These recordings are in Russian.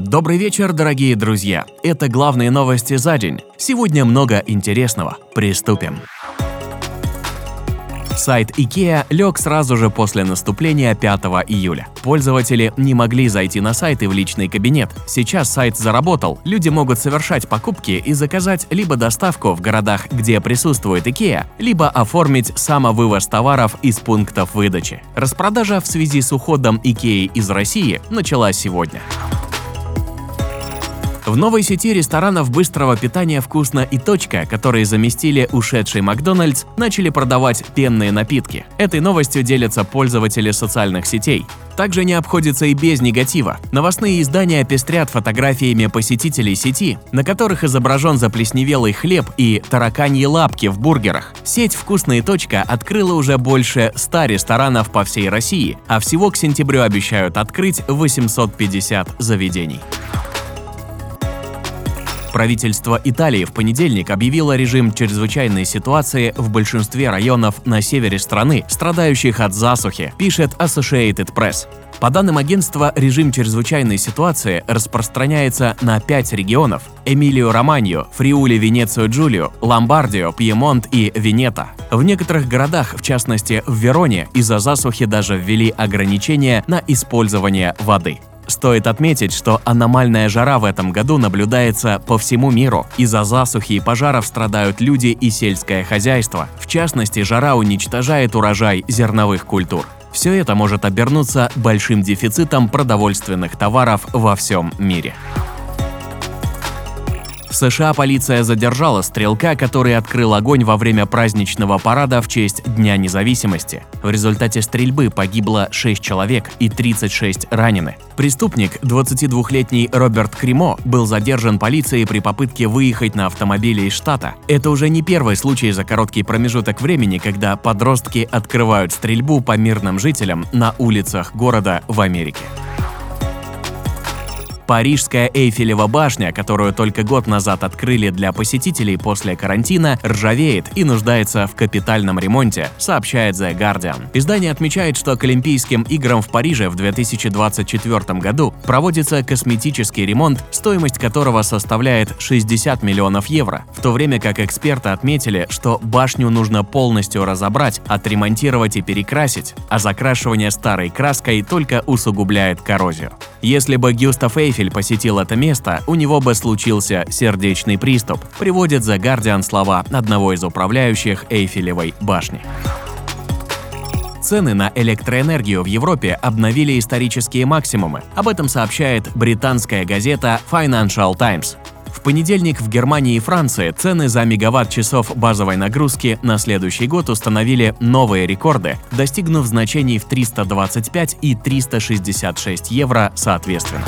Добрый вечер, дорогие друзья! Это главные новости за день. Сегодня много интересного. Приступим. Сайт IKEA лег сразу же после наступления 5 июля. Пользователи не могли зайти на сайт и в личный кабинет. Сейчас сайт заработал. Люди могут совершать покупки и заказать либо доставку в городах, где присутствует IKEA, либо оформить самовывоз товаров из пунктов выдачи. Распродажа в связи с уходом IKEA из России началась сегодня. В новой сети ресторанов быстрого питания «Вкусно» и «Точка», которые заместили ушедший Макдональдс, начали продавать пенные напитки. Этой новостью делятся пользователи социальных сетей. Также не обходится и без негатива. Новостные издания пестрят фотографиями посетителей сети, на которых изображен заплесневелый хлеб и тараканьи лапки в бургерах. Сеть «Вкусная точка» открыла уже больше 100 ресторанов по всей России, а всего к сентябрю обещают открыть 850 заведений. Правительство Италии в понедельник объявило режим чрезвычайной ситуации в большинстве районов на севере страны, страдающих от засухи, пишет Associated Press. По данным агентства, режим чрезвычайной ситуации распространяется на пять регионов – Эмилию-Романью, Фриули, Венецию, Джулию, Ломбардию, Пьемонт и Венета. В некоторых городах, в частности в Вероне, из-за засухи даже ввели ограничения на использование воды. Стоит отметить, что аномальная жара в этом году наблюдается по всему миру. Из-за засухи и пожаров страдают люди и сельское хозяйство. В частности, жара уничтожает урожай зерновых культур. Все это может обернуться большим дефицитом продовольственных товаров во всем мире. В США полиция задержала стрелка, который открыл огонь во время праздничного парада в честь Дня независимости. В результате стрельбы погибло 6 человек и 36 ранены. Преступник, 22-летний Роберт Кримо, был задержан полицией при попытке выехать на автомобиле из штата. Это уже не первый случай за короткий промежуток времени, когда подростки открывают стрельбу по мирным жителям на улицах города в Америке. Парижская Эйфелева башня, которую только год назад открыли для посетителей после карантина, ржавеет и нуждается в капитальном ремонте, сообщает The Guardian. Издание отмечает, что к Олимпийским играм в Париже в 2024 году проводится косметический ремонт, стоимость которого составляет 60 миллионов евро, в то время как эксперты отметили, что башню нужно полностью разобрать, отремонтировать и перекрасить, а закрашивание старой краской только усугубляет коррозию. Если бы Гюстав Эйфель посетил это место, у него бы случился сердечный приступ, приводит The Guardian слова одного из управляющих Эйфелевой башни. Цены на электроэнергию в Европе обновили исторические максимумы. Об этом сообщает британская газета Financial Times. В понедельник в Германии и Франции цены за мегаватт-часов базовой нагрузки на следующий год установили новые рекорды, достигнув значений в 325 и 366 евро соответственно.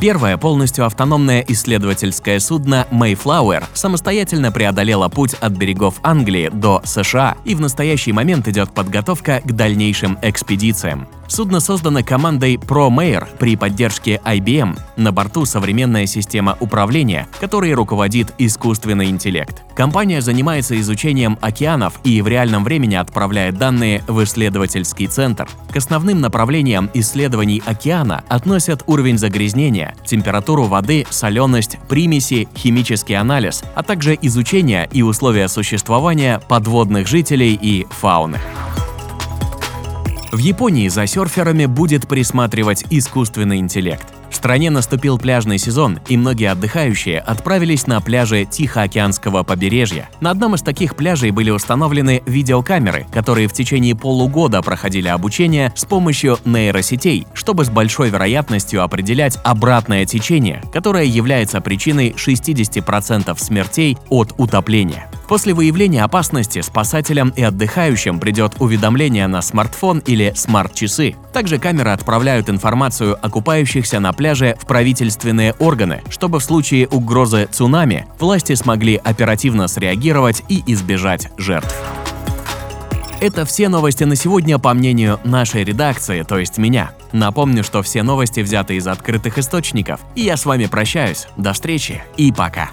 Первое полностью автономное исследовательское судно Mayflower самостоятельно преодолело путь от берегов Англии до США, и в настоящий момент идет подготовка к дальнейшим экспедициям. Судно создано командой ProMair при поддержке IBM. На борту современная система управления, которой руководит искусственный интеллект. Компания занимается изучением океанов и в реальном времени отправляет данные в исследовательский центр. К основным направлениям исследований океана относят уровень загрязнения, температуру воды, соленость, примеси, химический анализ, а также изучение и условия существования подводных жителей и фауны. В Японии за серферами будет присматривать искусственный интеллект. В стране наступил пляжный сезон, и многие отдыхающие отправились на пляжи Тихоокеанского побережья. На одном из таких пляжей были установлены видеокамеры, которые в течение полугода проходили обучение с помощью нейросетей, чтобы с большой вероятностью определять обратное течение, которое является причиной 60% смертей от утопления. После выявления опасности спасателям и отдыхающим придет уведомление на смартфон или смарт-часы. Также камеры отправляют информацию о купающихся на пляже в правительственные органы, чтобы в случае угрозы цунами власти смогли оперативно среагировать и избежать жертв. Это все новости на сегодня по мнению нашей редакции, то есть меня. Напомню, что все новости взяты из открытых источников. И я с вами прощаюсь. До встречи и пока.